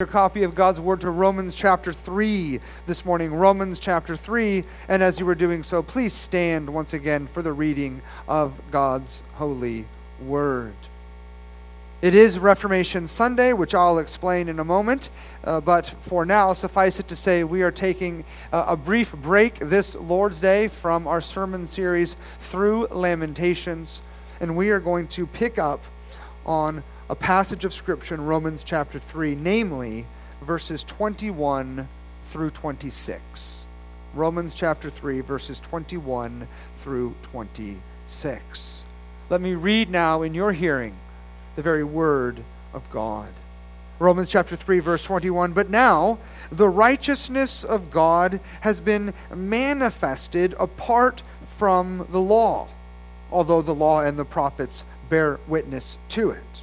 your copy of God's Word to Romans chapter 3 this morning. Romans chapter 3. And as you were doing so, please stand once again for the reading of God's holy Word. It is Reformation Sunday, which I'll explain in a moment. Uh, but for now, suffice it to say, we are taking uh, a brief break this Lord's Day from our sermon series through Lamentations. And we are going to pick up on a passage of Scripture in Romans chapter 3, namely verses 21 through 26. Romans chapter 3, verses 21 through 26. Let me read now in your hearing the very word of God. Romans chapter 3, verse 21. But now the righteousness of God has been manifested apart from the law, although the law and the prophets bear witness to it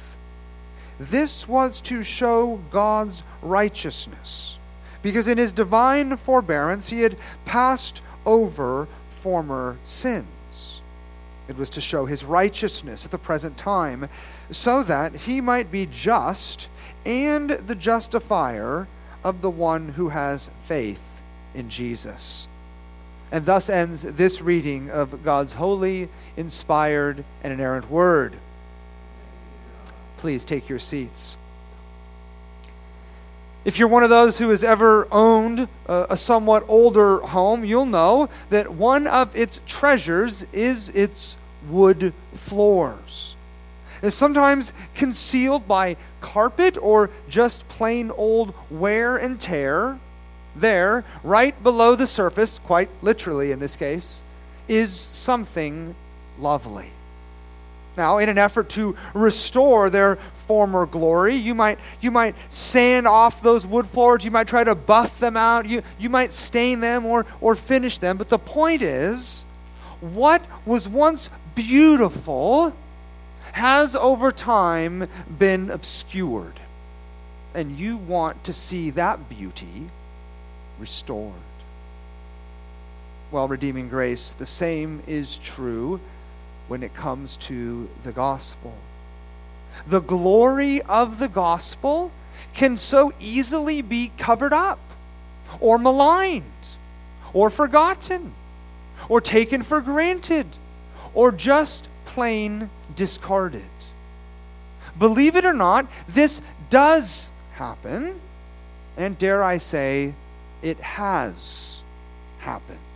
This was to show God's righteousness, because in his divine forbearance he had passed over former sins. It was to show his righteousness at the present time, so that he might be just and the justifier of the one who has faith in Jesus. And thus ends this reading of God's holy, inspired, and inerrant word. Please take your seats. If you're one of those who has ever owned a, a, somewhat older home, you'll know that one of its treasures is its wood floors. It's sometimes concealed by carpet or just plain old wear and tear. There, right below the surface, quite literally in this case, is something lovely. Now, in an effort to restore their former glory, you might, you might sand off those wood floors, you might try to buff them out, you, you might stain them or, or finish them. But the point is, what was once beautiful has over time been obscured. And you want to see that beauty restored. Well, redeeming grace, the same is true when it comes to the gospel. The glory of the gospel can so easily be covered up, or maligned, or forgotten, or taken for granted, or just plain discarded. Believe it or not, this does happen, and dare I say, it has happened.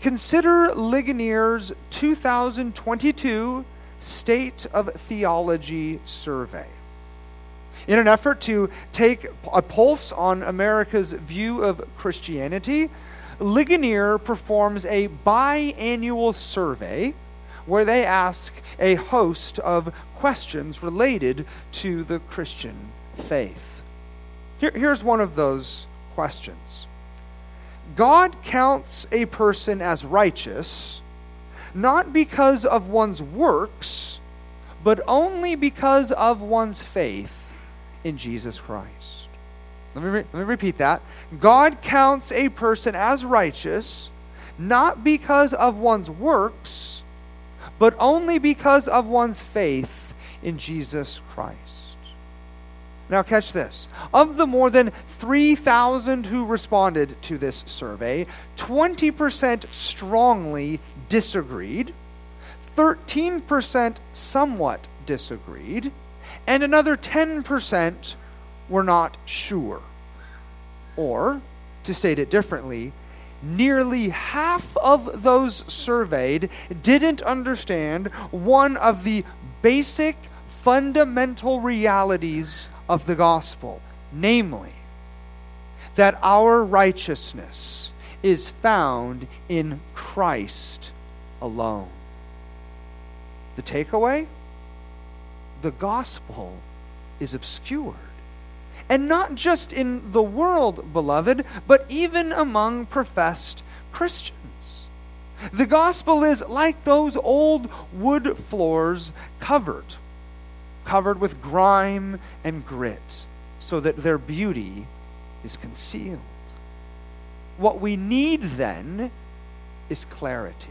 Consider Ligonier's 2022 State of Theology Survey. In an effort to take a pulse on America's view of Christianity, Ligonier performs a biannual survey where they ask a host of questions related to the Christian faith. Here, here's one of those questions God counts a person as righteous not because of one's works, but only because of one's faith in Jesus Christ. Let me, re- let me repeat that. God counts a person as righteous not because of one's works, but only because of one's faith in Jesus Christ. Now, catch this. Of the more than 3,000 who responded to this survey, 20% strongly disagreed, 13% somewhat disagreed, and another 10% were not sure. Or, to state it differently, nearly half of those surveyed didn't understand one of the basic fundamental realities of the gospel, namely, that our righteousness is found in Christ alone. The takeaway? The gospel is obscured And not just in the world, beloved, but even among professed Christians. The gospel is like those old wood floors covered, covered with grime and grit, so that their beauty is concealed. What we need then is clarity.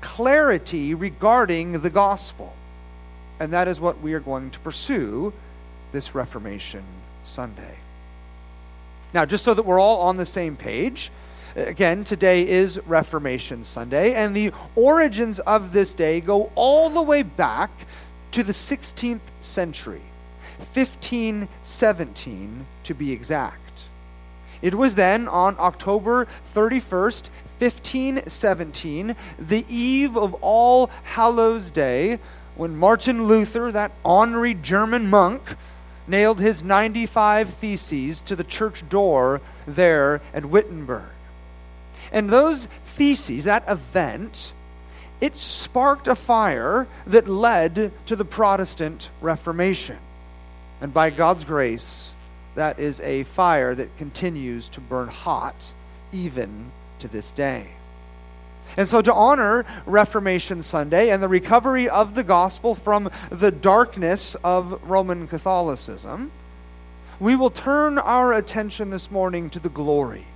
Clarity regarding the gospel. And that is what we are going to pursue this Reformation Sunday. Now, just so that we're all on the same page, again, today is Reformation Sunday, and the origins of this day go all the way back to the 16th century, 1517 to be exact. It was then on October 31st, 1517, the eve of All Hallows Day, when Martin Luther, that ornery German monk, nailed his 95 theses to the church door there at Wittenberg. And those theses, that event, it sparked a fire that led to the Protestant Reformation. And by God's grace, that is a fire that continues to burn hot even to this day. And so, to honor Reformation Sunday and the recovery of the gospel from the darkness of Roman Catholicism, we will turn our attention this morning to the glory,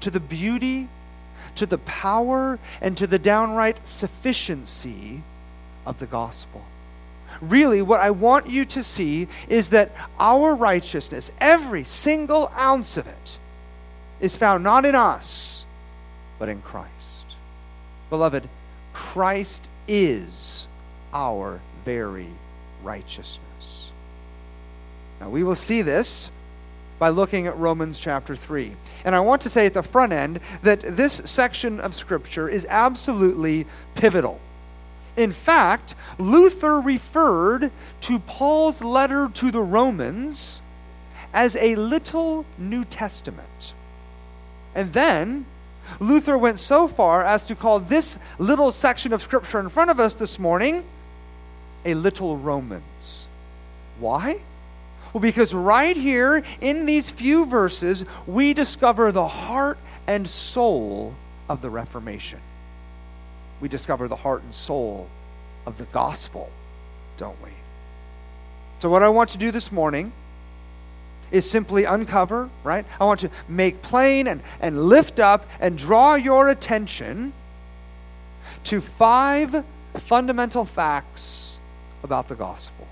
to the beauty, to the power, and to the downright sufficiency of the gospel. Really, what I want you to see is that our righteousness, every single ounce of it, is found not in us, but in Christ. Beloved, Christ is our very righteousness. Now, we will see this by looking at Romans chapter 3. And I want to say at the front end that this section of Scripture is absolutely pivotal. In fact, Luther referred to Paul's letter to the Romans as a little New Testament. And then Luther went so far as to call this little section of Scripture in front of us this morning a little Romans. Why? Well, because right here in these few verses, we discover the heart and soul of the Reformation. We discover the heart and soul of the gospel, don't we? So, what I want to do this morning is simply uncover, right? I want to make plain and, and lift up and draw your attention to five fundamental facts about the gospel.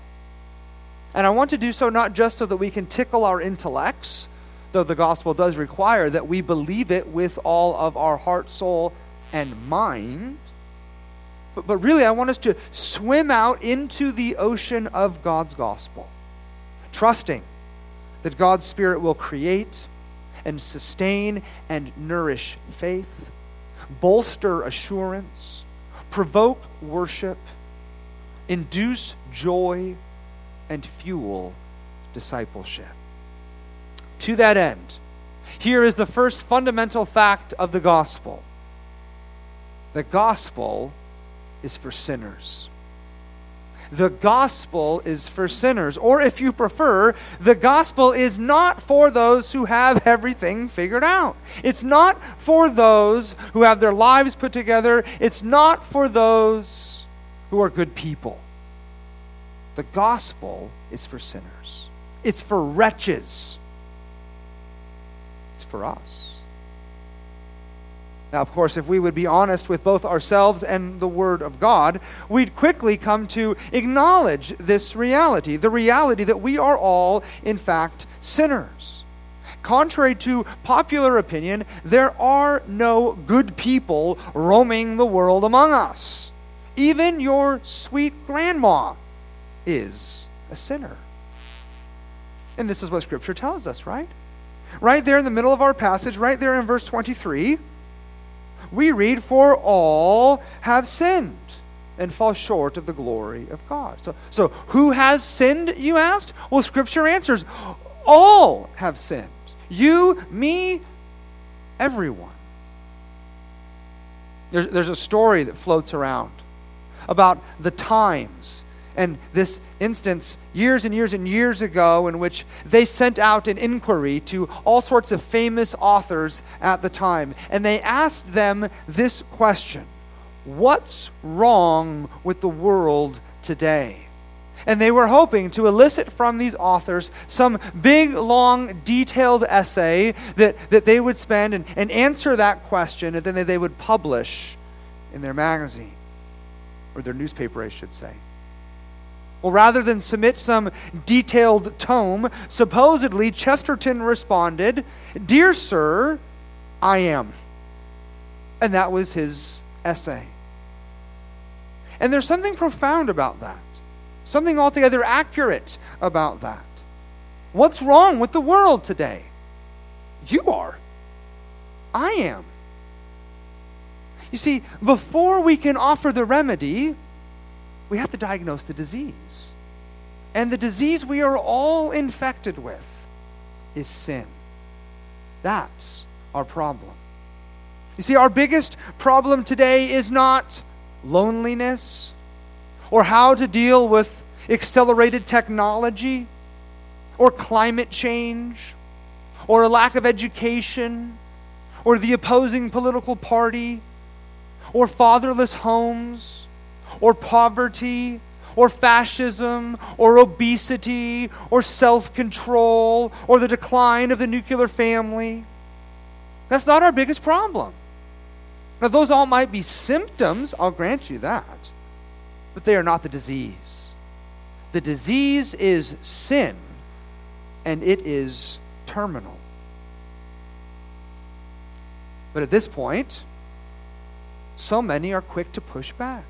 And I want to do so not just so that we can tickle our intellects, though the gospel does require that we believe it with all of our heart, soul, and mind. But, but really, I want us to swim out into the ocean of God's gospel, trusting that God's Spirit will create and sustain and nourish faith, bolster assurance, provoke worship, induce joy, and fuel discipleship. To that end, here is the first fundamental fact of the gospel the gospel is for sinners the gospel is for sinners. Or if you prefer, the gospel is not for those who have everything figured out. It's not for those who have their lives put together. It's not for those who are good people. The gospel is for sinners, it's for wretches, it's for us. Now, of course, if we would be honest with both ourselves and the Word of God, we'd quickly come to acknowledge this reality the reality that we are all, in fact, sinners. Contrary to popular opinion, there are no good people roaming the world among us. Even your sweet grandma is a sinner. And this is what Scripture tells us, right? Right there in the middle of our passage, right there in verse 23 we read, For all have sinned and fall short of the glory of God. So, so who has sinned, you asked? Well, Scripture answers, All have sinned. You, me, everyone. There's, there's a story that floats around about the times And this instance, years and years and years ago, in which they sent out an inquiry to all sorts of famous authors at the time, and they asked them this question What's wrong with the world today? And they were hoping to elicit from these authors some big, long, detailed essay that, that they would spend and, and answer that question, and then they would publish in their magazine, or their newspaper, I should say. Well, rather than submit some detailed tome, supposedly Chesterton responded, Dear Sir, I am. And that was his essay. And there's something profound about that, something altogether accurate about that. What's wrong with the world today? You are. I am. You see, before we can offer the remedy, we have to diagnose the disease. And the disease we are all infected with is sin. That's our problem. You see, our biggest problem today is not loneliness or how to deal with accelerated technology or climate change or a lack of education or the opposing political party or fatherless homes or poverty or fascism or obesity or self control or the decline of the nuclear family. That's not our biggest problem. Now, those all might be symptoms, I'll grant you that, but they are not the disease. The disease is sin, and it is terminal. But at this point, so many are quick to push back.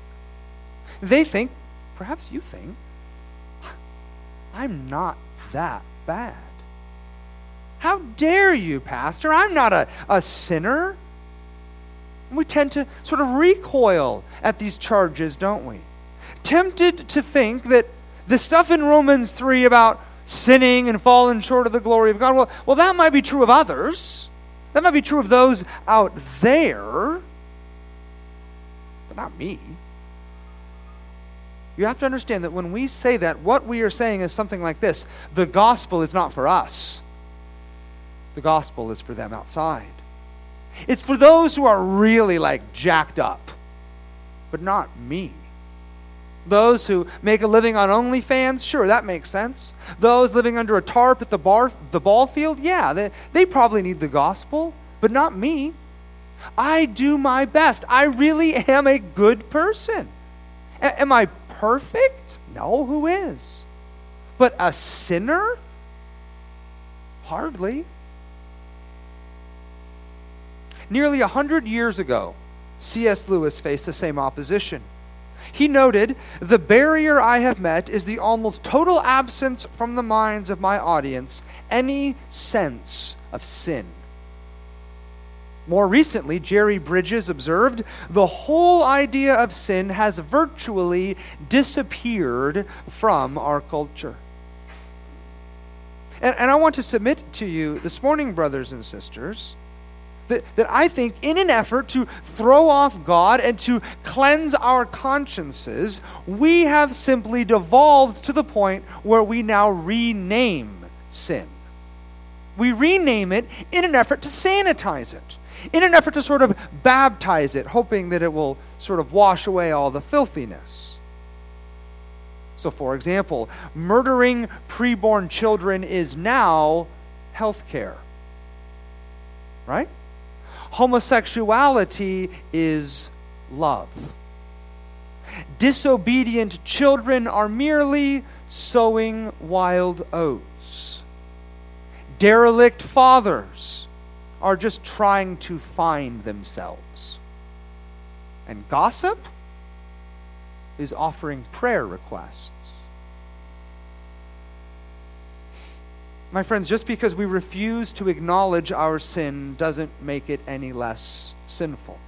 They think, perhaps you think, I'm not that bad. How dare you, Pastor? I'm not a, a sinner. We tend to sort of recoil at these charges, don't we? Tempted to think that the stuff in Romans 3 about sinning and falling short of the glory of God, well, well, that might be true of others. That might be true of those out there, but not me. You have to understand that when we say that, what we are saying is something like this the gospel is not for us, the gospel is for them outside. It's for those who are really like jacked up, but not me. Those who make a living on OnlyFans, sure, that makes sense. Those living under a tarp at the bar, the ball field, yeah, they, they probably need the gospel, but not me. I do my best. I really am a good person. A- am I perfect? No, who is? But a sinner? Hardly. Nearly a hundred years ago, C.S. Lewis faced the same opposition. He noted, The barrier I have met is the almost total absence from the minds of my audience any sense of sin. More recently, Jerry Bridges observed the whole idea of sin has virtually disappeared from our culture. And, and I want to submit to you this morning, brothers and sisters, that, that I think, in an effort to throw off God and to cleanse our consciences, we have simply devolved to the point where we now rename sin. We rename it in an effort to sanitize it in an effort to sort of baptize it, hoping that it will sort of wash away all the filthiness. So, for example, murdering preborn children is now health care. Right? Homosexuality is love. Disobedient children are merely sowing wild oats. Derelict fathers are just trying to find themselves. And gossip is offering prayer requests. My friends, just because we refuse to acknowledge our sin doesn't make it any less sinful.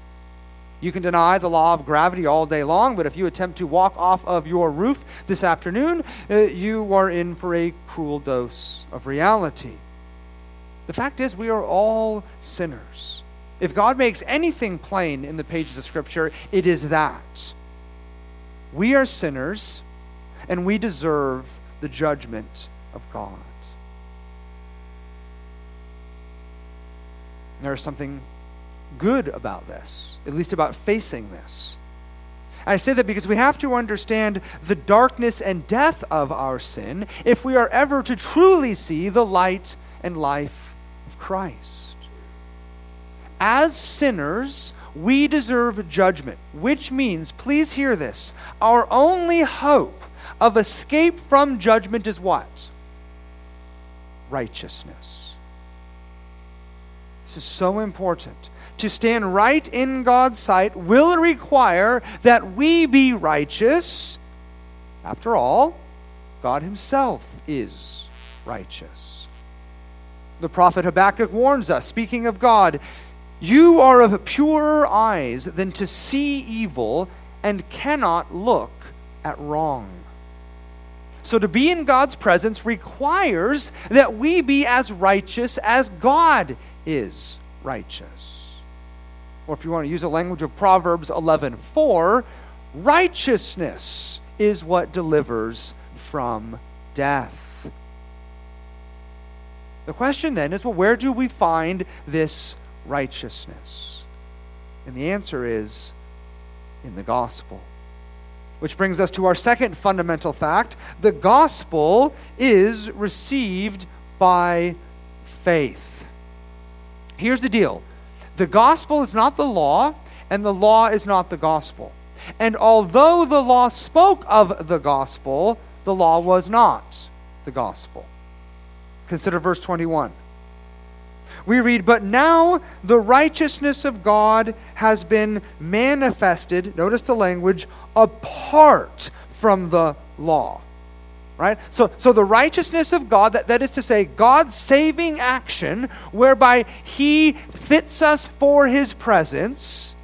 You can deny the law of gravity all day long, but if you attempt to walk off of your roof this afternoon, uh, you are in for a cruel dose of reality. The fact is, we are all sinners. If God makes anything plain in the pages of Scripture, it is that. We are sinners, and we deserve the judgment of God. There is something good about this, at least about facing this. I say that because we have to understand the darkness and death of our sin if we are ever to truly see the light and life Christ. As sinners, we deserve judgment, which means, please hear this, our only hope of escape from judgment is what? Righteousness. This is so important to stand right in God's sight will require that we be righteous. After all, God Himself is righteous. The prophet Habakkuk warns us, speaking of God, you are of purer eyes than to see evil and cannot look at wrong. So, to be in God's presence requires that we be as righteous as God is righteous or if you want to use the language of Proverbs 11:4, righteousness is what delivers from death. The question then is well, where do we find this righteousness? And the answer is in the gospel. Which brings us to our second fundamental fact the gospel is received by faith. Here's the deal the gospel is not the law, and the law is not the gospel. And although the law spoke of the gospel, the law was not the gospel. Consider verse 21. We read, But now the righteousness of God has been manifested, notice the language, apart from the law right? So so the righteousness of god that, that is to say god's saving action whereby he fits us for his presence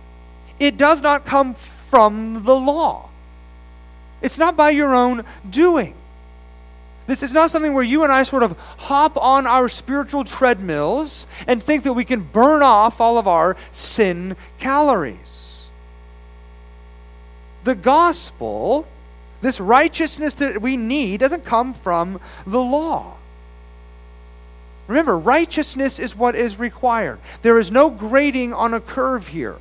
it does not come from the law. It's not by your own doing this is not something where you and I sort of hop on our spiritual treadmills and think that we can burn off all of our sin calories. The gospel this righteousness that we need doesn't come from the law. Remember, righteousness is what is required. There is no grading on a curve here.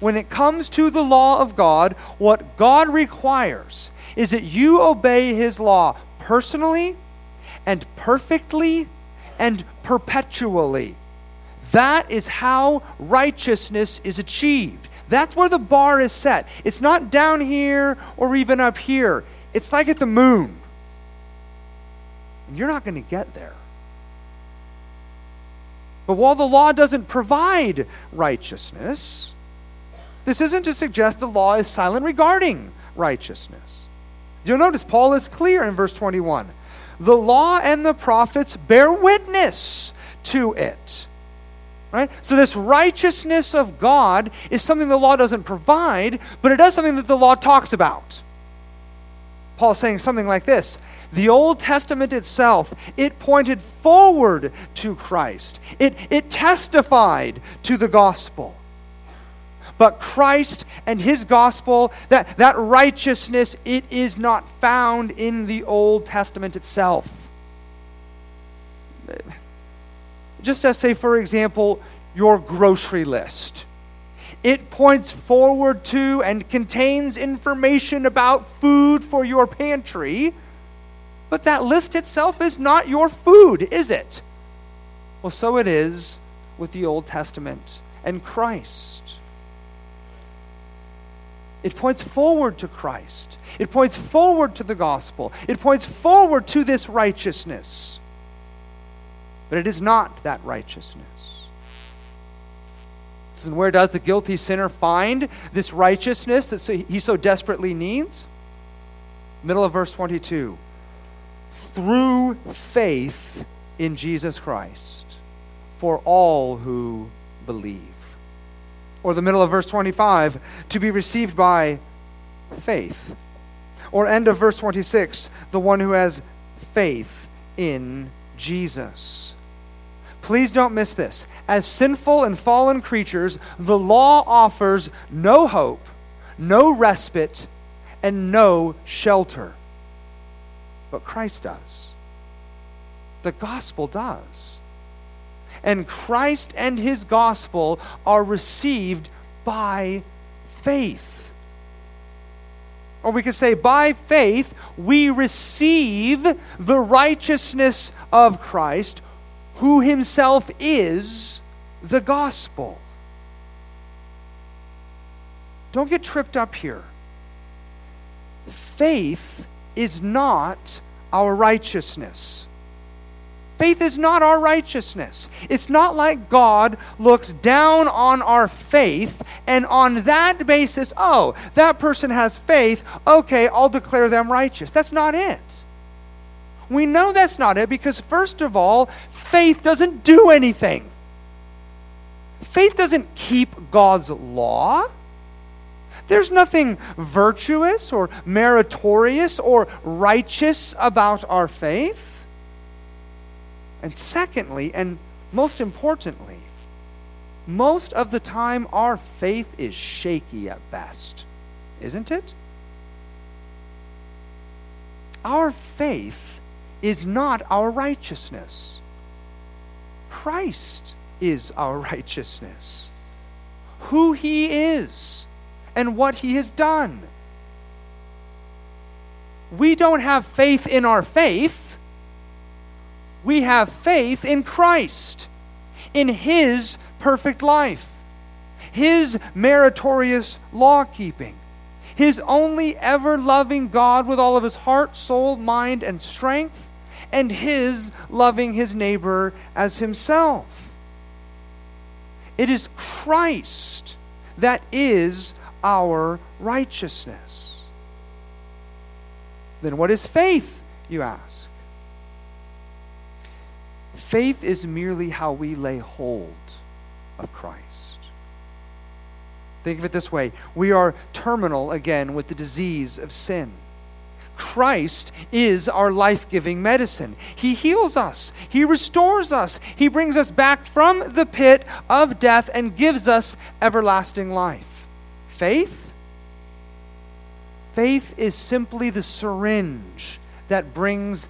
When it comes to the law of God, what God requires is that you obey His law personally and perfectly and perpetually. That is how righteousness is achieved. That's where the bar is set. It's not down here or even up here. It's like at the moon. And You're not going to get there. But while the law doesn't provide righteousness, this isn't to suggest the law is silent regarding righteousness. You'll notice Paul is clear in verse 21. The law and the prophets bear witness to it. Right? So, this righteousness of God is something the law doesn't provide, but it does something that the law talks about. Paul's saying something like this The Old Testament itself, it pointed forward to Christ, it, it testified to the gospel. But Christ and his gospel, that, that righteousness, it is not found in the Old Testament itself just as, say, for example, your grocery list. It points forward to and contains information about food for your pantry, but that list itself is not your food, is it? Well, so it is with the Old Testament and Christ. It points forward to Christ. It points forward to the gospel. It points forward to this righteousness but it is not that righteousness. So, where does the guilty sinner find this righteousness that he so desperately needs? Middle of verse 22. Through faith in Jesus Christ for all who believe. Or the middle of verse 25, to be received by faith. Or end of verse 26, the one who has faith in Jesus. Please don't miss this. As sinful and fallen creatures, the law offers no hope, no respite, and no shelter. but Christ does. The gospel does. And Christ and his gospel are received by faith. Or we could say, by faith, we receive the righteousness of Christ, who himself is the gospel. Don't get tripped up here. Faith is not our righteousness. Faith is not our righteousness. It's not like God looks down on our faith and on that basis, oh, that person has faith, okay, I'll declare them righteous. That's not it. We know that's not it because, first of all, faith doesn't do anything. Faith doesn't keep God's law. There's nothing virtuous or meritorious or righteous about our faith. And secondly, and most importantly, most of the time our faith is shaky at best, isn't it? Our faith is not our righteousness. Christ is our righteousness. Who he is and what he has done. We don't have faith in our faith. We have faith in Christ, in his perfect life, his meritorious law keeping, his only ever loving God with all of his heart, soul, mind, and strength, and his loving his neighbor as himself. It is Christ that is our righteousness. Then what is faith, you ask? Faith is merely how we lay hold of Christ. Think of it this way we are terminal again with the disease of sin. Christ is our life giving medicine. He heals us, He restores us, He brings us back from the pit of death and gives us everlasting life. Faith? Faith is simply the syringe that brings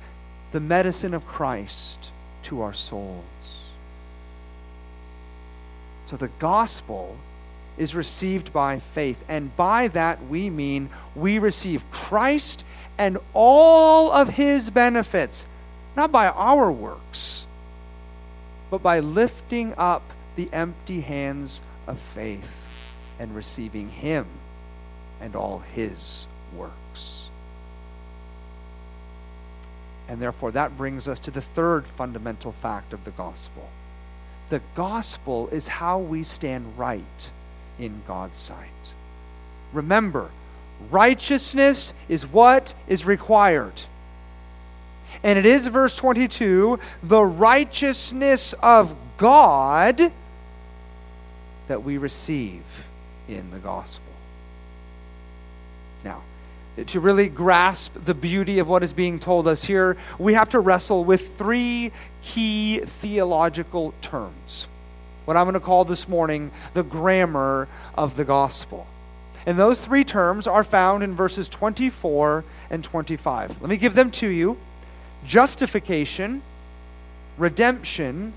the medicine of Christ to our souls. So the gospel is received by faith, and by that we mean we receive Christ and all of his benefits, not by our works, but by lifting up the empty hands of faith and receiving Him and all His works. And therefore, that brings us to the third fundamental fact of the gospel. The gospel is how we stand right in God's sight. Remember, righteousness is what is required. And it is, verse 22, the righteousness of God that we receive in the gospel. To really grasp the beauty of what is being told us here, we have to wrestle with three key theological terms. What I'm going to call this morning the grammar of the gospel. And those three terms are found in verses 24 and 25. Let me give them to you justification, redemption,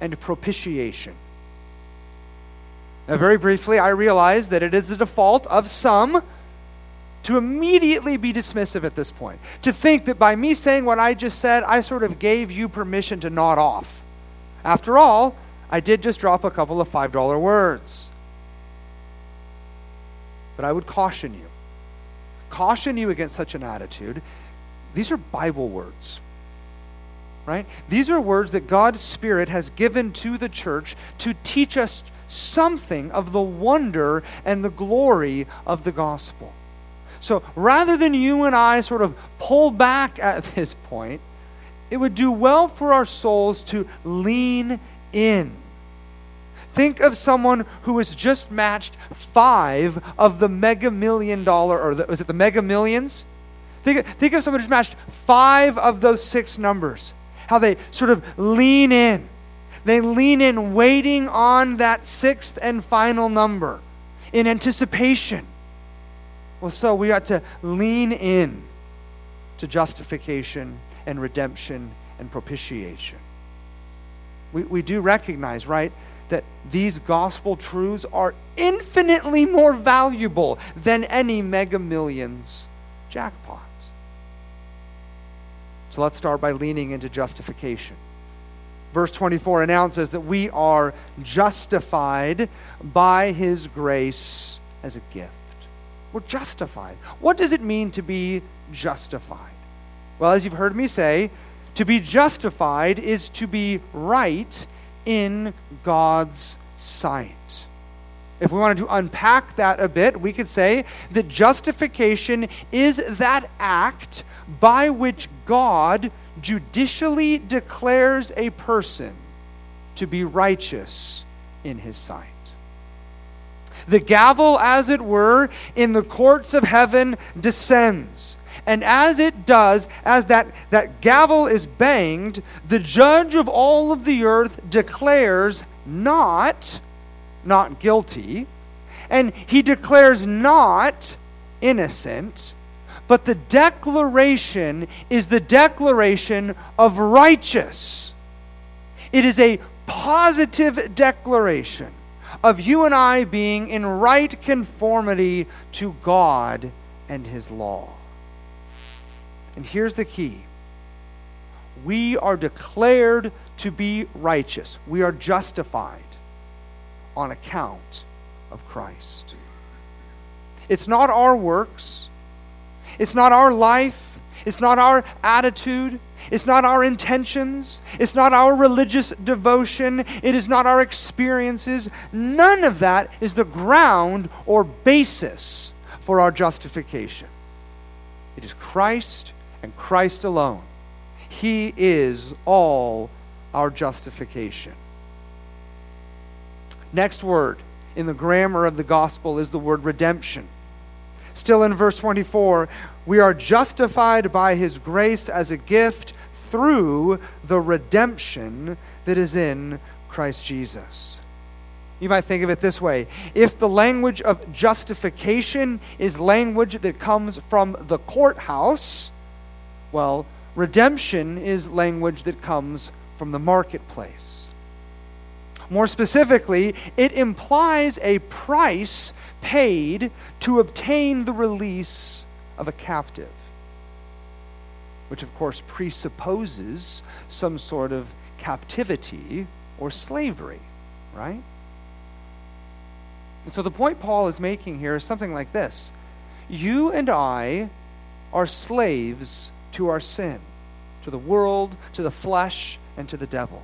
and propitiation. Now, very briefly, I realize that it is the default of some to immediately be dismissive at this point. To think that by me saying what I just said, I sort of gave you permission to nod off. After all, I did just drop a couple of $5 words. But I would caution you. Caution you against such an attitude. These are Bible words. Right? These are words that God's Spirit has given to the church to teach us something of the wonder and the glory of the gospel. So rather than you and I sort of pull back at this point, it would do well for our souls to lean in. Think of someone who has just matched five of the mega million dollar, or the, was it the mega millions? Think, think of someone who's matched five of those six numbers. How they sort of lean in they lean in, waiting on that sixth and final number in anticipation. Well, so we ought to lean in to justification and redemption and propitiation. We, we do recognize, right, that these gospel truths are infinitely more valuable than any mega millions jackpot. So let's start by leaning into justification. Verse 24 announces that we are justified by his grace as a gift. We're justified. What does it mean to be justified? Well, as you've heard me say, to be justified is to be right in God's sight. If we wanted to unpack that a bit, we could say that justification is that act by which God judicially declares a person to be righteous in his sight. The gavel, as it were, in the courts of heaven descends. And as it does, as that, that gavel is banged, the judge of all of the earth declares not, not guilty, and he declares not innocent, but the declaration is the declaration of righteous. It is a positive declaration of you and I being in right conformity to God and His law. And here's the key we are declared to be righteous, we are justified on account of Christ. It's not our works, it's not our life, it's not our attitude. It's not our intentions. It's not our religious devotion. It is not our experiences. None of that is the ground or basis for our justification. It is Christ and Christ alone. He is all our justification. Next word in the grammar of the gospel is the word redemption. Still in verse 24, we are justified by his grace as a gift through the redemption that is in Christ Jesus. You might think of it this way if the language of justification is language that comes from the courthouse, well, redemption is language that comes from the marketplace. More specifically, it implies a price paid to obtain the release of a captive, which of course presupposes some sort of captivity or slavery, right? And so the point Paul is making here is something like this You and I are slaves to our sin, to the world, to the flesh, and to the devil.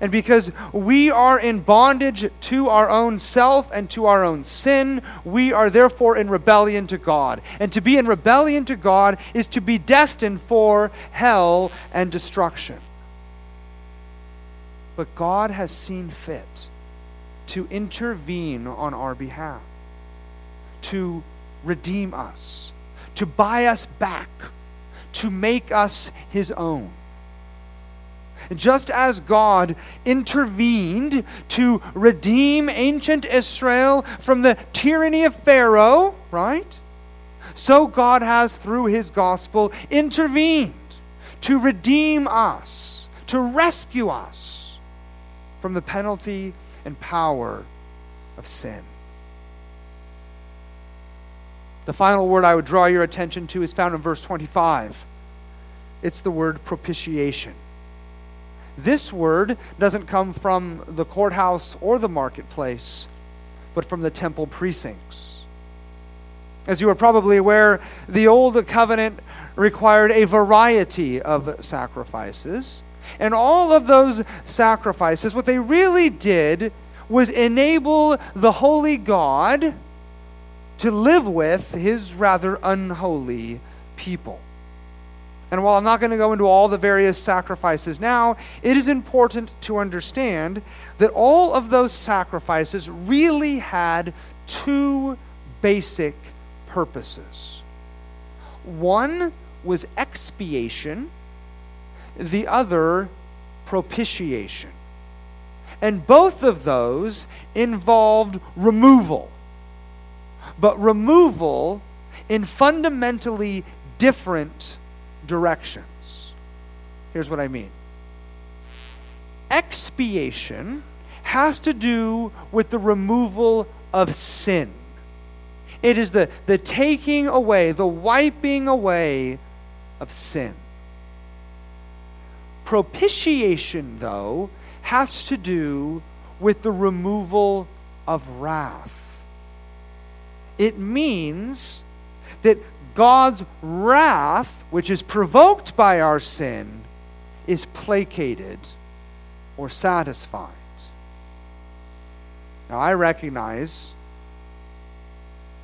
And because we are in bondage to our own self and to our own sin, we are therefore in rebellion to God. And to be in rebellion to God is to be destined for hell and destruction. But God has seen fit to intervene on our behalf, to redeem us, to buy us back, to make us his own. Just as God intervened to redeem ancient Israel from the tyranny of Pharaoh, right? So God has, through his gospel, intervened to redeem us, to rescue us from the penalty and power of sin. The final word I would draw your attention to is found in verse 25. It's the word propitiation. This word doesn't come from the courthouse or the marketplace, but from the temple precincts. As you are probably aware, the Old Covenant required a variety of sacrifices. And all of those sacrifices, what they really did was enable the holy God to live with his rather unholy people. And while I'm not going to go into all the various sacrifices now, it is important to understand that all of those sacrifices really had two basic purposes. One was expiation, the other, propitiation. And both of those involved removal. But removal in fundamentally different directions. Here's what I mean expiation has to do with the removal of sin. It is the, the taking away, the wiping away of sin. Propitiation, though, has to do with the removal of wrath. It means that God's wrath, which is provoked by our sin, is placated or satisfied. Now, I recognize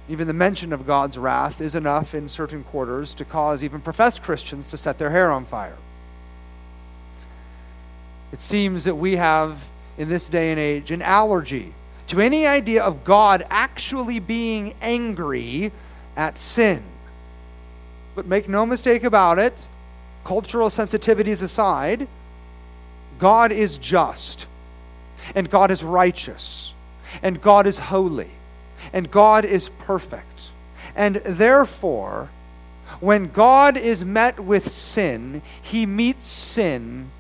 even the mention of God's wrath is enough in certain quarters to cause even professed Christians to set their hair on fire. It seems that we have, in this day and age, an allergy to any idea of God actually being angry at sin. But make no mistake about it, cultural sensitivities aside, God is just, and God is righteous, and God is holy, and God is perfect. And therefore, when God is met with sin, he meets sin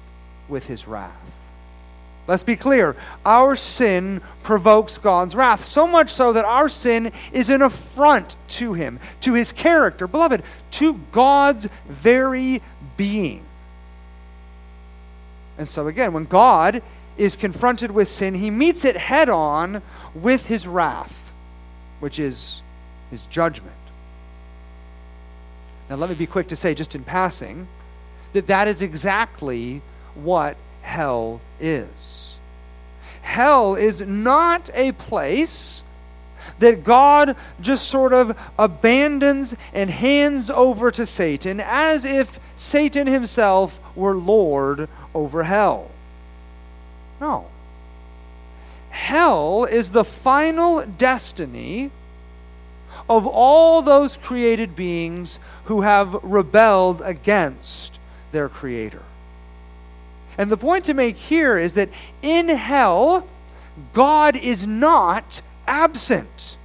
with his wrath. Let's be clear. Our sin provokes God's wrath, so much so that our sin is an affront to him, to his character, beloved, to God's very being. And so, again, when God is confronted with sin, he meets it head on with his wrath, which is his judgment. Now, let me be quick to say, just in passing, that that is exactly what hell is. Hell is not a place that God just sort of abandons and hands over to Satan as if Satan himself were Lord over hell. No. Hell is the final destiny of all those created beings who have rebelled against their Creator. And the point to make here is that in hell, God is not absent.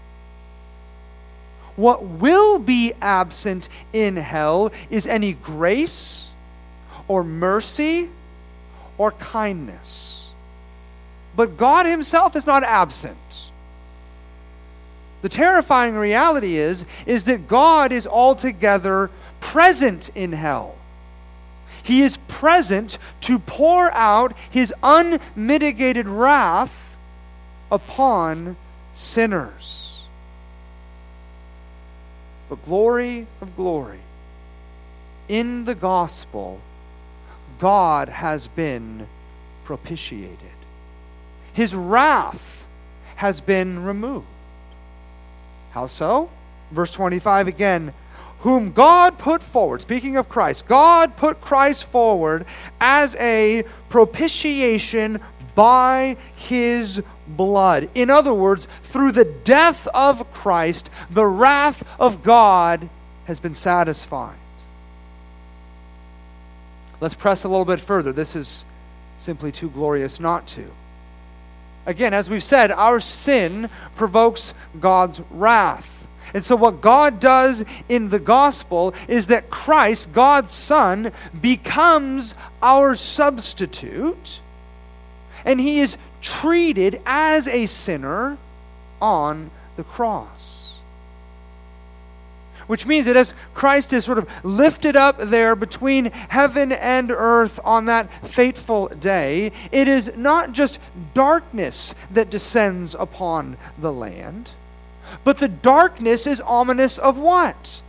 What will be absent in hell is any grace or mercy or kindness. But God Himself is not absent. The terrifying reality is, is that God is altogether present in hell. He is present to pour out his unmitigated wrath upon sinners. But glory of glory, in the gospel, God has been propitiated. His wrath has been removed. How so? Verse 25 again whom God put forward, speaking of Christ, God put Christ forward as a propitiation by his blood. In other words, through the death of Christ, the wrath of God has been satisfied. Let's press a little bit further. This is simply too glorious not to. Again, as we've said, our sin provokes God's wrath. And so, what God does in the gospel is that Christ, God's Son, becomes our substitute, and he is treated as a sinner on the cross. Which means that as Christ is sort of lifted up there between heaven and earth on that fateful day, it is not just darkness that descends upon the land but the darkness is ominous of what?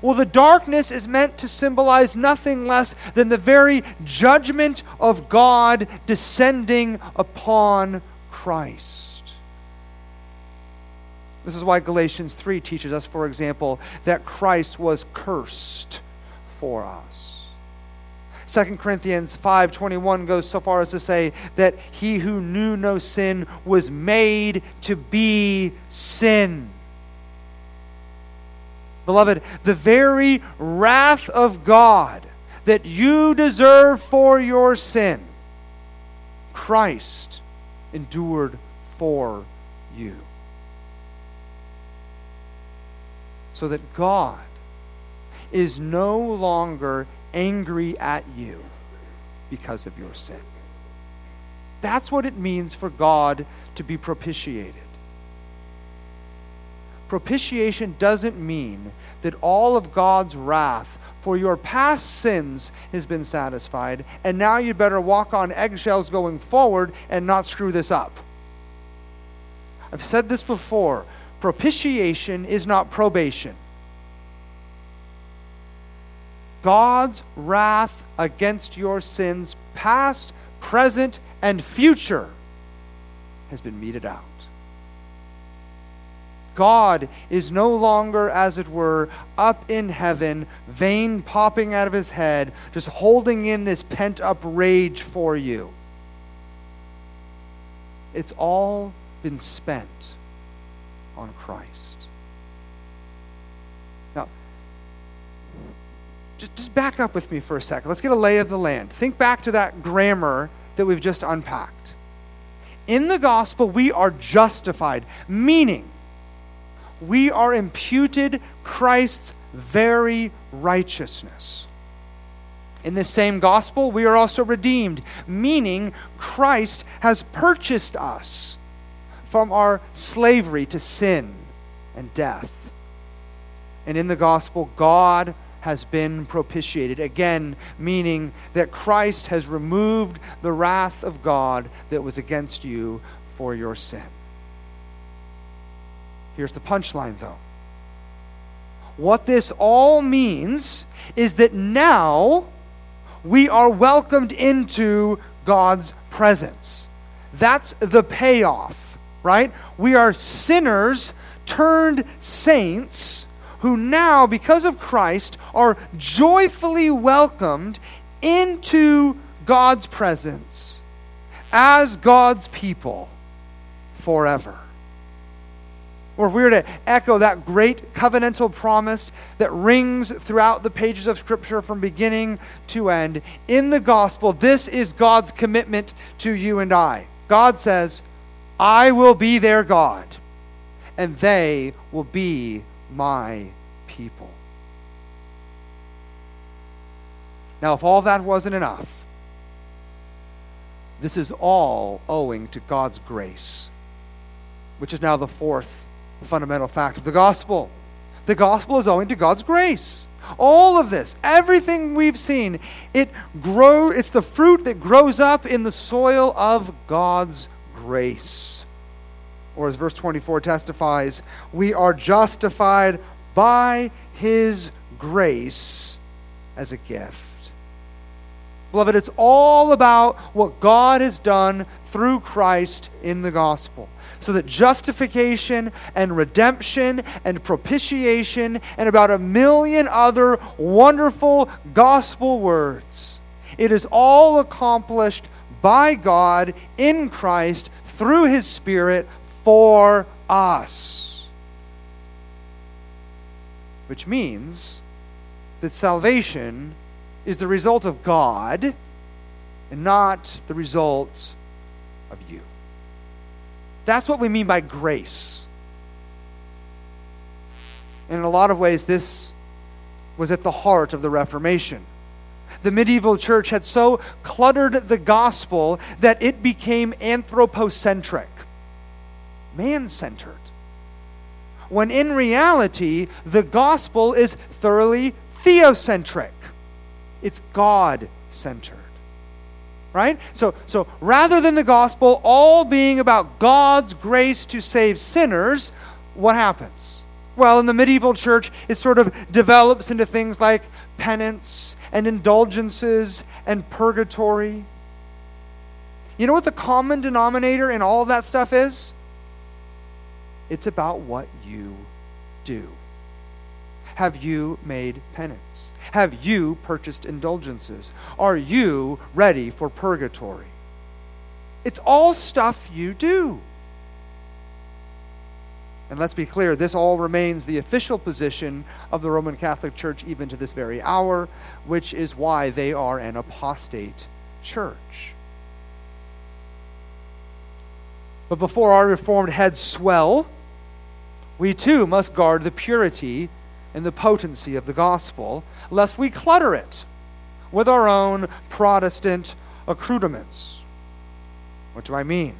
Well, the darkness is meant to symbolize nothing less than the very judgment of God descending upon Christ. This is why Galatians 3 teaches us, for example, that Christ was cursed for us. 2 Corinthians 5:21 goes so far as to say that he who knew no sin was made to be sin. Beloved, the very wrath of God that you deserve for your sin, Christ endured for you. So that God is no longer angry at you because of your sin. That's what it means for God to be propitiated. Propitiation doesn't mean that all of God's wrath for your past sins has been satisfied, and now you'd better walk on eggshells going forward and not screw this up. I've said this before propitiation is not probation. God's wrath against your sins, past, present, and future, has been meted out. God is no longer, as it were, up in heaven, vein popping out of his head, just holding in this pent up rage for you. It's all been spent on Christ. Now, just, just back up with me for a second. Let's get a lay of the land. Think back to that grammar that we've just unpacked. In the gospel, we are justified, meaning we are imputed Christ's very righteousness. In the same gospel, we are also redeemed, meaning Christ has purchased us from our slavery to sin and death. And in the gospel, God has been propitiated. Again, meaning that Christ has removed the wrath of God that was against you for your sin. Here's the punchline, though. What this all means is that now we are welcomed into God's presence. That's the payoff, right? We are sinners turned saints who now, because of Christ, are joyfully welcomed into God's presence as God's people forever. Or if we were to echo that great covenantal promise that rings throughout the pages of Scripture from beginning to end, in the gospel, this is God's commitment to you and I. God says, I will be their God, and they will be my people. Now, if all that wasn't enough, this is all owing to God's grace, which is now the fourth fundamental fact of the gospel. The gospel is owing to God's grace. All of this, everything we've seen, it grow it's the fruit that grows up in the soil of God's grace. Or as verse 24 testifies, we are justified by his grace as a gift. Beloved, it's all about what God has done through Christ in the gospel. So that justification and redemption and propitiation and about a million other wonderful gospel words, it is all accomplished by God in Christ through his Spirit for us. Which means that salvation is the result of God and not the result of you. That's what we mean by grace. And in a lot of ways, this was at the heart of the Reformation. The medieval church had so cluttered the gospel that it became anthropocentric, man centered. When in reality, the gospel is thoroughly theocentric it's God centered. Right? So, so rather than the gospel all being about God's grace to save sinners, what happens? Well, in the medieval church, it sort of develops into things like penance and indulgences and purgatory. You know what the common denominator in all of that stuff is? It's about what you do. Have you made penance? Have you purchased indulgences? Are you ready for purgatory? It's all stuff you do. And let's be clear, this all remains the official position of the Roman Catholic Church even to this very hour, which is why they are an apostate church. But before our Reformed heads swell, we too must guard the purity and the potency of the gospel, lest we clutter it with our own Protestant accoutrements. What do I mean?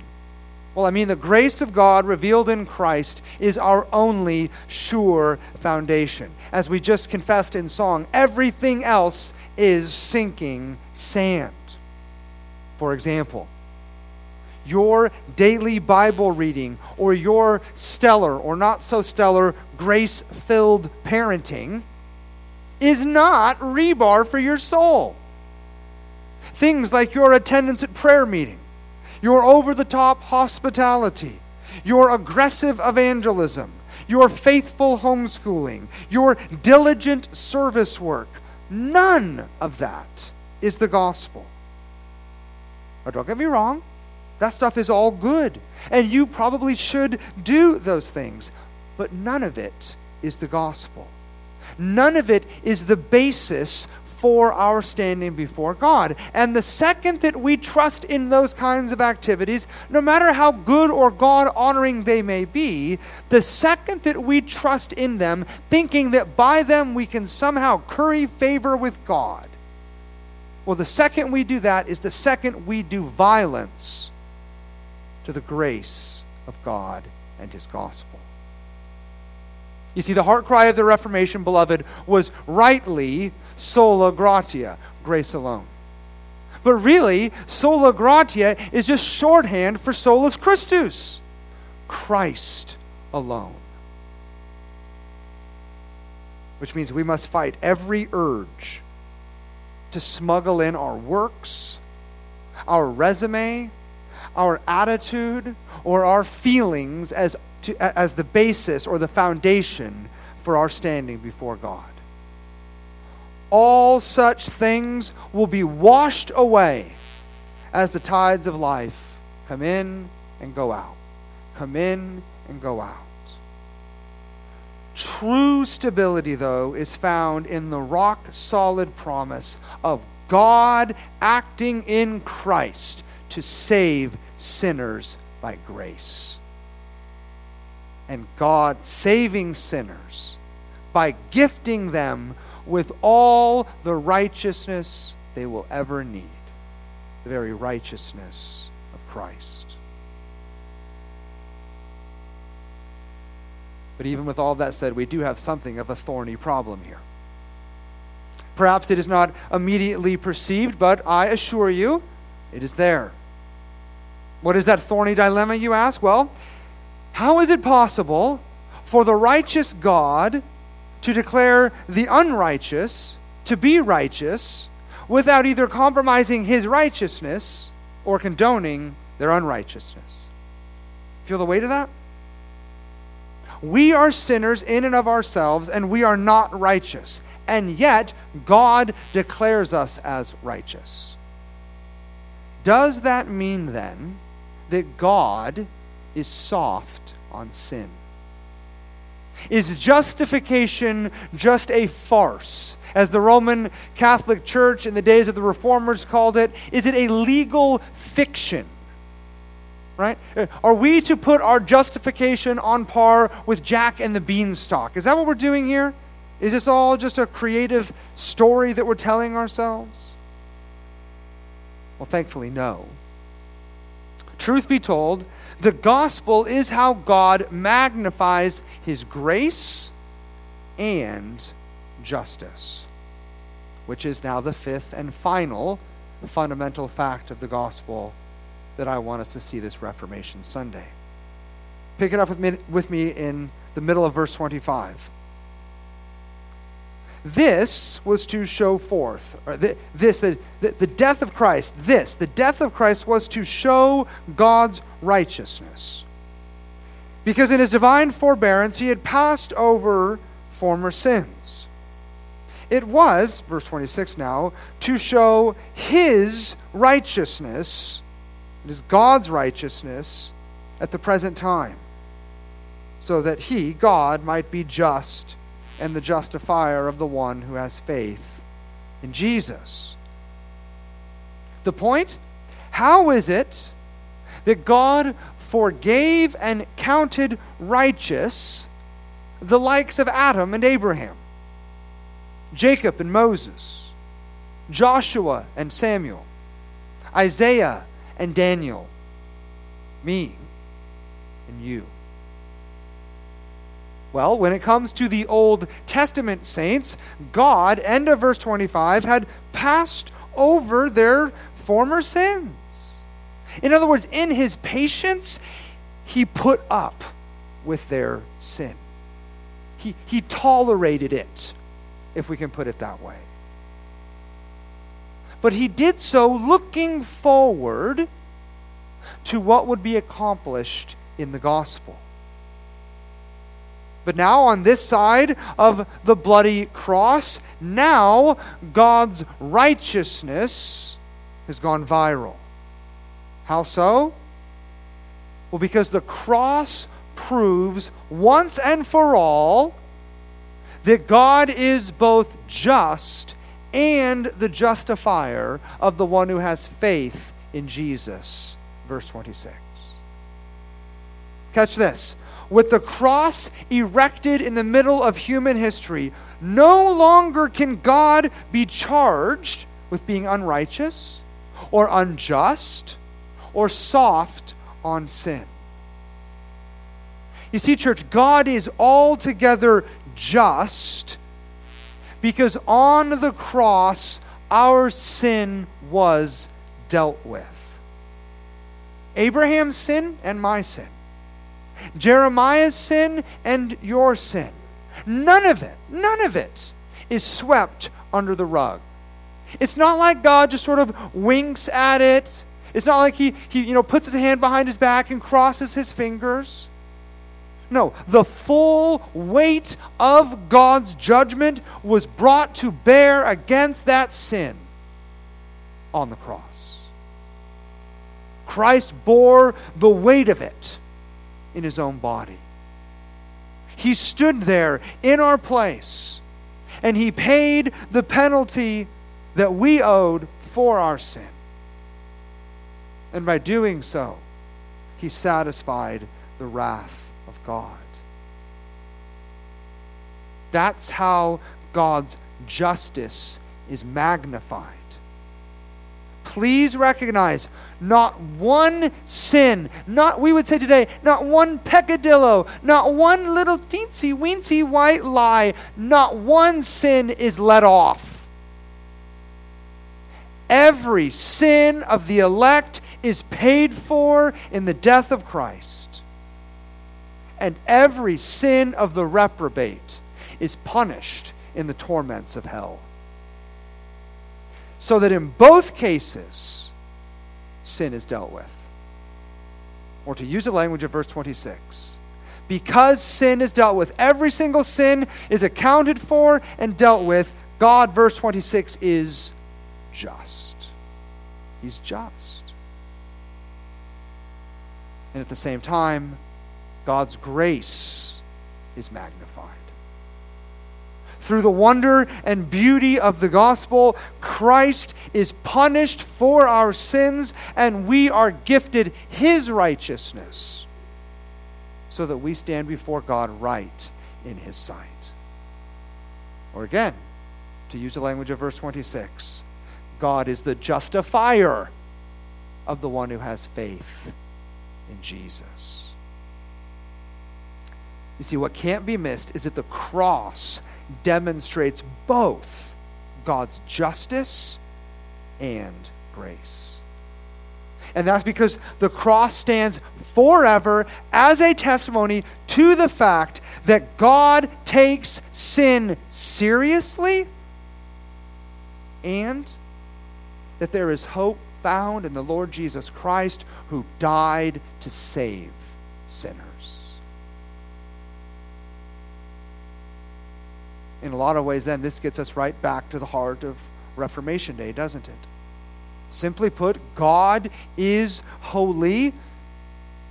Well, I mean the grace of God revealed in Christ is our only sure foundation. As we just confessed in song, everything else is sinking sand. For example, your daily Bible reading or your stellar or not so stellar grace filled parenting is not rebar for your soul. Things like your attendance at prayer meeting, your over the top hospitality, your aggressive evangelism, your faithful homeschooling, your diligent service work, none of that is the gospel. Now, don't get me wrong, that stuff is all good. And you probably should do those things. But none of it is the gospel. None of it is the basis for our standing before God. And the second that we trust in those kinds of activities, no matter how good or God honoring they may be, the second that we trust in them, thinking that by them we can somehow curry favor with God, well, the second we do that is the second we do violence to the grace of God and His gospel. You see, the heart cry of the Reformation, beloved, was rightly sola gratia, grace alone. But really, sola gratia is just shorthand for solus Christus, Christ alone. Which means we must fight every urge to smuggle in our works, our resume, our attitude or our feelings as, to, as the basis or the foundation for our standing before God. All such things will be washed away as the tides of life come in and go out. Come in and go out. True stability, though, is found in the rock solid promise of God acting in Christ to save sinners by grace. And God saving sinners by gifting them with all the righteousness they will ever need the very righteousness of Christ. But even with all that said, we do have something of a thorny problem here. Perhaps it is not immediately perceived, but I assure you, it is there. What is that thorny dilemma, you ask? Well, how is it possible for the righteous God to declare the unrighteous to be righteous without either compromising his righteousness or condoning their unrighteousness? Feel the weight of that? We are sinners in and of ourselves, and we are not righteous. And yet, God declares us as righteous. Does that mean then that God is soft on sin? Is justification just a farce? As the Roman Catholic Church in the days of the Reformers called it, is it a legal fiction? Right? Uh, are we to put our justification on par with Jack and the Beanstalk? Is that what we're doing here? Is this all just a creative story that we're telling ourselves? Well, thankfully, no. Truth be told, the gospel is how God magnifies his grace and justice, which is now the fifth and final fundamental fact of the gospel that I want us to see this Reformation Sunday. Pick it up with me, with me in the middle of verse 25. This was to show forth, this, the, the, the death of Christ, this, the death of Christ was to show God's righteousness. Because in his divine forbearance, he had passed over former sins. It was, verse 26 now, to show his righteousness, it is God's righteousness, at the present time, so that he, God, might be just and the justifier of the one who has faith in Jesus. The point? How is it that God forgave and counted righteous the likes of Adam and Abraham, Jacob and Moses, Joshua and Samuel, Isaiah and Daniel, me and you. Well, when it comes to the Old Testament saints, God, end of verse 25, had passed over their former sins. In other words, in his patience, he put up with their sin. He, he tolerated it, if we can put it that way. But he did so looking forward to what would be accomplished in the gospel. But now, on this side of the bloody cross, now God's righteousness has gone viral. How so? Well, because the cross proves once and for all that God is both just and the justifier of the one who has faith in Jesus. Verse 26. Catch this. With the cross erected in the middle of human history, no longer can God be charged with being unrighteous or unjust or soft on sin. You see, church, God is altogether just because on the cross our sin was dealt with. Abraham's sin and my sin. Jeremiah's sin and your sin. None of it, none of it is swept under the rug. It's not like God just sort of winks at it. It's not like he, he you know, puts his hand behind his back and crosses his fingers. No, the full weight of God's judgment was brought to bear against that sin on the cross. Christ bore the weight of it in his own body. He stood there in our place, and he paid the penalty that we owed for our sin. And by doing so, he satisfied the wrath of God. That's how God's justice is magnified. Please recognize not one sin, not, we would say today, not one peccadillo, not one little teensy weensy white lie, not one sin is let off. Every sin of the elect is paid for in the death of Christ. And every sin of the reprobate is punished in the torments of hell. So that in both cases, sin is dealt with. Or to use the language of verse 26, because sin is dealt with, every single sin is accounted for and dealt with. God, verse 26, is just. He's just. And at the same time, God's grace is magnified. Through the wonder and beauty of the gospel, Christ is punished for our sins, and we are gifted his righteousness so that we stand before God right in his sight. Or again, to use the language of verse 26, God is the justifier of the one who has faith in Jesus. You see, what can't be missed is that the cross demonstrates both God's justice and grace. And that's because the cross stands forever as a testimony to the fact that God takes sin seriously and that there is hope found in the Lord Jesus Christ who died to save sinners. In a lot of ways, then, this gets us right back to the heart of Reformation Day, doesn't it? Simply put, God is holy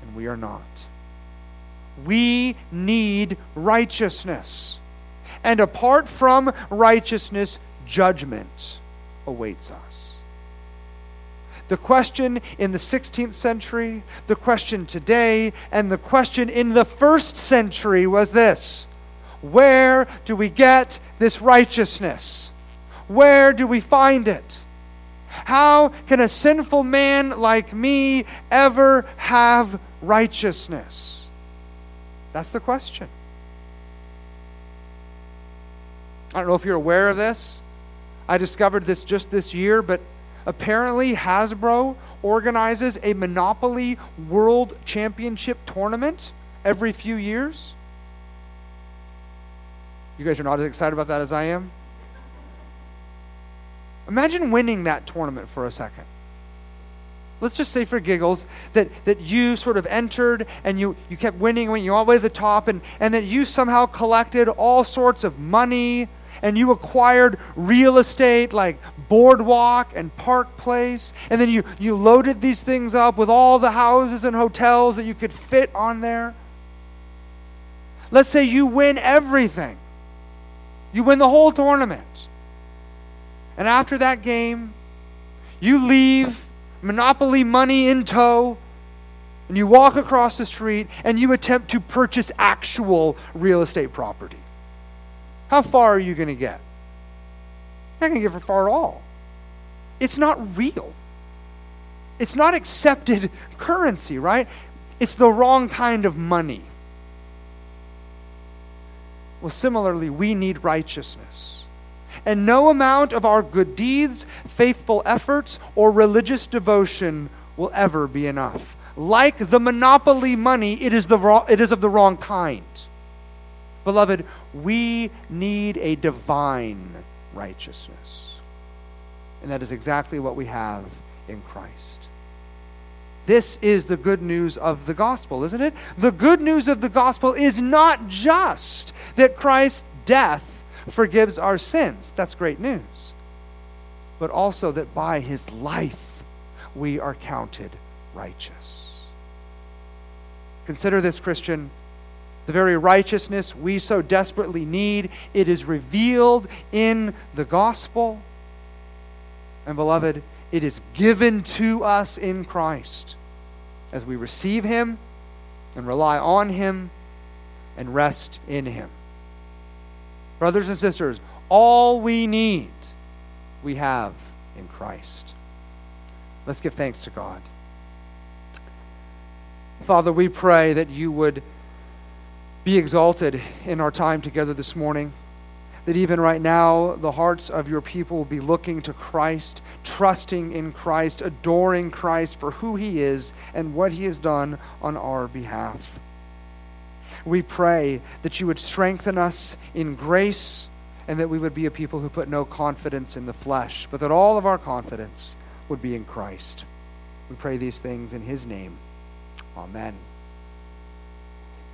and we are not. We need righteousness. And apart from righteousness, judgment awaits us. The question in the 16th century, the question today, and the question in the first century was this Where do we get this righteousness? Where do we find it? How can a sinful man like me ever have righteousness? That's the question. I don't know if you're aware of this. I discovered this just this year, but apparently Hasbro organizes a Monopoly World Championship tournament every few years. You guys are not as excited about that as I am? Imagine winning that tournament for a second. Let's just say for giggles that, that you sort of entered and you, you kept winning, went all the way to the top, and, and that you somehow collected all sorts of money and you acquired real estate like Boardwalk and Park Place, and then you, you loaded these things up with all the houses and hotels that you could fit on there. Let's say you win everything, you win the whole tournament. And after that game, you leave Monopoly money in tow, and you walk across the street and you attempt to purchase actual real estate property. How far are you going to get? You're not going to get far at all. It's not real. It's not accepted currency, right? It's the wrong kind of money. Well, similarly, we need righteousness. And no amount of our good deeds, faithful efforts, or religious devotion will ever be enough. Like the monopoly money, it is, the wrong, it is of the wrong kind. Beloved, we need a divine righteousness. And that is exactly what we have in Christ. This is the good news of the gospel, isn't it? The good news of the gospel is not just that Christ's death forgives our sins. That's great news. But also that by his life we are counted righteous. Consider this, Christian the very righteousness we so desperately need. It is revealed in the gospel. And, beloved, it is given to us in Christ as we receive Him and rely on Him and rest in Him. Brothers and sisters, all we need we have in Christ. Let's give thanks to God. Father, we pray that you would be exalted in our time together this morning. That even right now, the hearts of your people will be looking to Christ, trusting in Christ, adoring Christ for who he is and what he has done on our behalf. We pray that you would strengthen us in grace and that we would be a people who put no confidence in the flesh, but that all of our confidence would be in Christ. We pray these things in his name. Amen.